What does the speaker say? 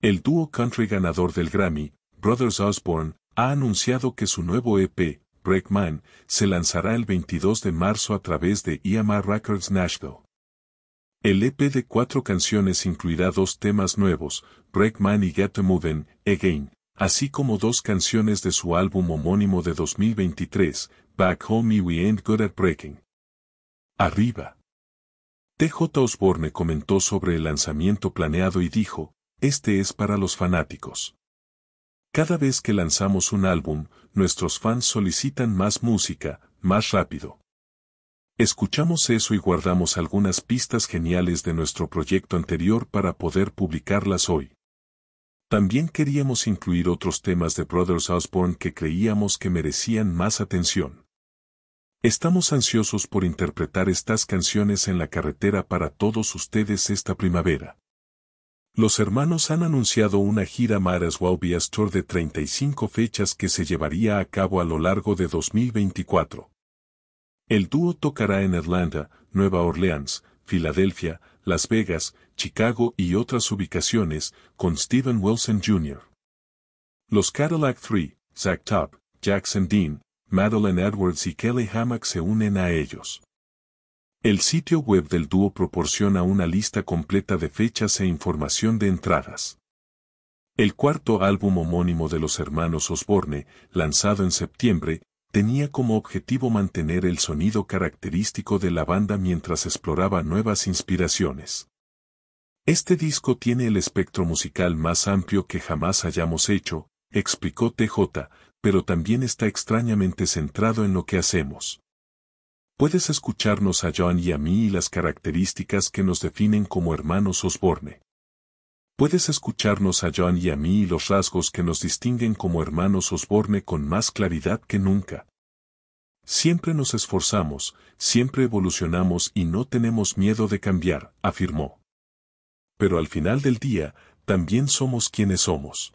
El dúo country ganador del Grammy, Brothers Osborne, ha anunciado que su nuevo EP, Breakman, se lanzará el 22 de marzo a través de EMI Records Nashville. El EP de cuatro canciones incluirá dos temas nuevos, Breakman y Get to Moving, Again, así como dos canciones de su álbum homónimo de 2023, Back Home y We Ain't Good at Breaking. Arriba. TJ Osborne comentó sobre el lanzamiento planeado y dijo, este es para los fanáticos. Cada vez que lanzamos un álbum, nuestros fans solicitan más música, más rápido. Escuchamos eso y guardamos algunas pistas geniales de nuestro proyecto anterior para poder publicarlas hoy. También queríamos incluir otros temas de Brothers Osborne que creíamos que merecían más atención. Estamos ansiosos por interpretar estas canciones en la carretera para todos ustedes esta primavera. Los hermanos han anunciado una gira Maras Waubias Tour de 35 fechas que se llevaría a cabo a lo largo de 2024. El dúo tocará en Atlanta, Nueva Orleans, Filadelfia, Las Vegas, Chicago y otras ubicaciones, con Steven Wilson Jr. Los Cadillac 3, Zach Top, Jackson Dean, Madeline Edwards y Kelly Hammock se unen a ellos. El sitio web del dúo proporciona una lista completa de fechas e información de entradas. El cuarto álbum homónimo de los hermanos Osborne, lanzado en septiembre, tenía como objetivo mantener el sonido característico de la banda mientras exploraba nuevas inspiraciones. Este disco tiene el espectro musical más amplio que jamás hayamos hecho, explicó TJ, pero también está extrañamente centrado en lo que hacemos. Puedes escucharnos a John y a mí y las características que nos definen como hermanos Osborne. Puedes escucharnos a John y a mí y los rasgos que nos distinguen como hermanos Osborne con más claridad que nunca. Siempre nos esforzamos, siempre evolucionamos y no tenemos miedo de cambiar, afirmó. Pero al final del día, también somos quienes somos.